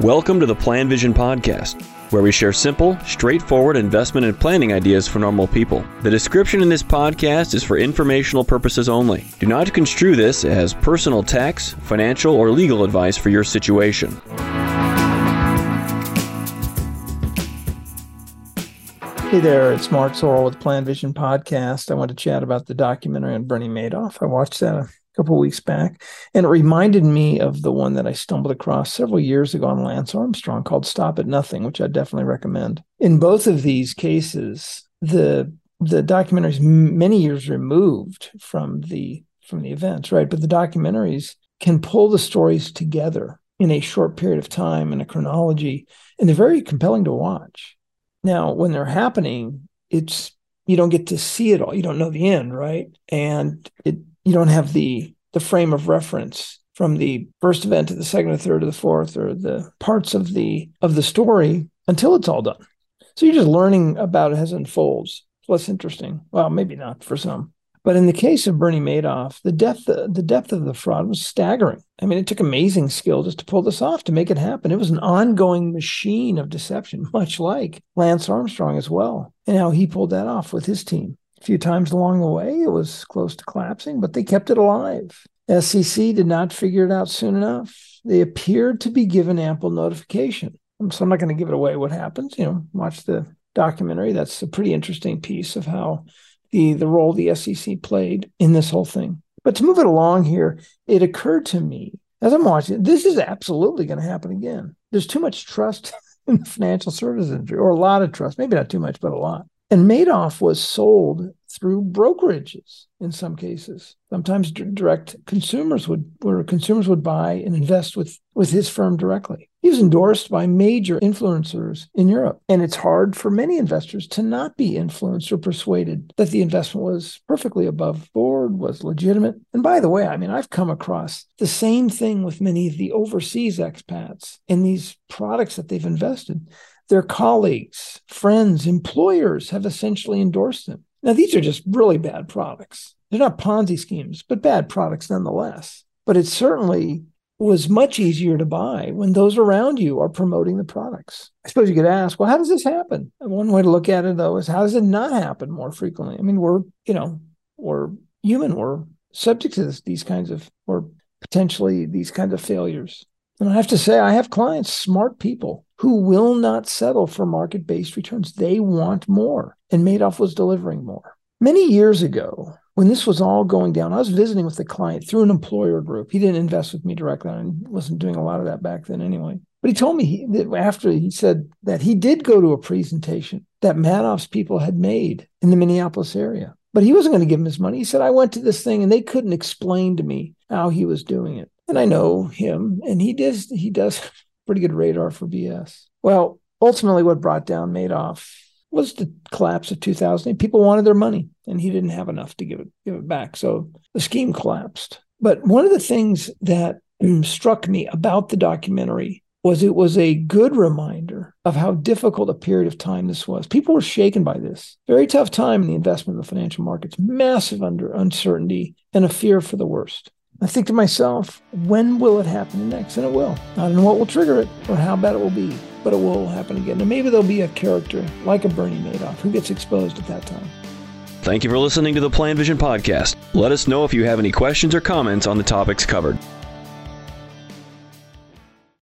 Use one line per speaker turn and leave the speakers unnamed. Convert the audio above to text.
Welcome to the PlanVision Podcast, where we share simple, straightforward investment and planning ideas for normal people. The description in this podcast is for informational purposes only. Do not construe this as personal tax, financial, or legal advice for your situation.
Hey there, it's Mark Zoril with PlanVision Podcast. I want to chat about the documentary on Bernie Madoff. I watched that couple weeks back, and it reminded me of the one that I stumbled across several years ago on Lance Armstrong called Stop at Nothing, which I definitely recommend. In both of these cases, the the documentary is many years removed from the from the events, right? But the documentaries can pull the stories together in a short period of time in a chronology, and they're very compelling to watch. Now, when they're happening, it's you don't get to see it all. You don't know the end, right? And it you don't have the the frame of reference from the first event to the second or third or the fourth or the parts of the of the story until it's all done. So you're just learning about it as it unfolds. It's less interesting. Well, maybe not for some. But in the case of Bernie Madoff, the depth the depth of the fraud was staggering. I mean, it took amazing skill just to pull this off, to make it happen. It was an ongoing machine of deception, much like Lance Armstrong as well, and how he pulled that off with his team. A few times along the way, it was close to collapsing, but they kept it alive. SEC did not figure it out soon enough. They appeared to be given ample notification. So I'm not going to give it away what happens. You know, watch the documentary. That's a pretty interesting piece of how the the role the SEC played in this whole thing. But to move it along here, it occurred to me as I'm watching, this is absolutely going to happen again. There's too much trust in the financial services industry, or a lot of trust, maybe not too much, but a lot. And Madoff was sold through brokerages in some cases. Sometimes direct consumers would, where consumers would buy and invest with, with his firm directly. He was endorsed by major influencers in Europe. And it's hard for many investors to not be influenced or persuaded that the investment was perfectly above board, was legitimate. And by the way, I mean, I've come across the same thing with many of the overseas expats in these products that they've invested. Their colleagues, friends, employers have essentially endorsed them. Now, these are just really bad products. They're not Ponzi schemes, but bad products nonetheless. But it certainly was much easier to buy when those around you are promoting the products. I suppose you could ask, well, how does this happen? And one way to look at it, though, is how does it not happen more frequently? I mean, we're, you know, we're human, we're subject to this, these kinds of, or potentially these kinds of failures. And I have to say, I have clients, smart people, who will not settle for market based returns. They want more. And Madoff was delivering more. Many years ago, when this was all going down, I was visiting with a client through an employer group. He didn't invest with me directly. I wasn't doing a lot of that back then anyway. But he told me he, that after he said that he did go to a presentation that Madoff's people had made in the Minneapolis area. But he wasn't going to give him his money. He said, I went to this thing and they couldn't explain to me how he was doing it and I know him, and he does he does pretty good radar for BS. Well, ultimately, what brought down Madoff was the collapse of 2008. People wanted their money, and he didn't have enough to give it give it back, so the scheme collapsed. But one of the things that struck me about the documentary was it was a good reminder of how difficult a period of time this was. People were shaken by this. Very tough time in the investment in the financial markets, massive under uncertainty and a fear for the worst. I think to myself, when will it happen next? And it will. I don't know what will trigger it or how bad it will be, but it will happen again. And maybe there'll be a character like a Bernie Madoff who gets exposed at that time.
Thank you for listening to the PlanVision podcast. Let us know if you have any questions or comments on the topics covered.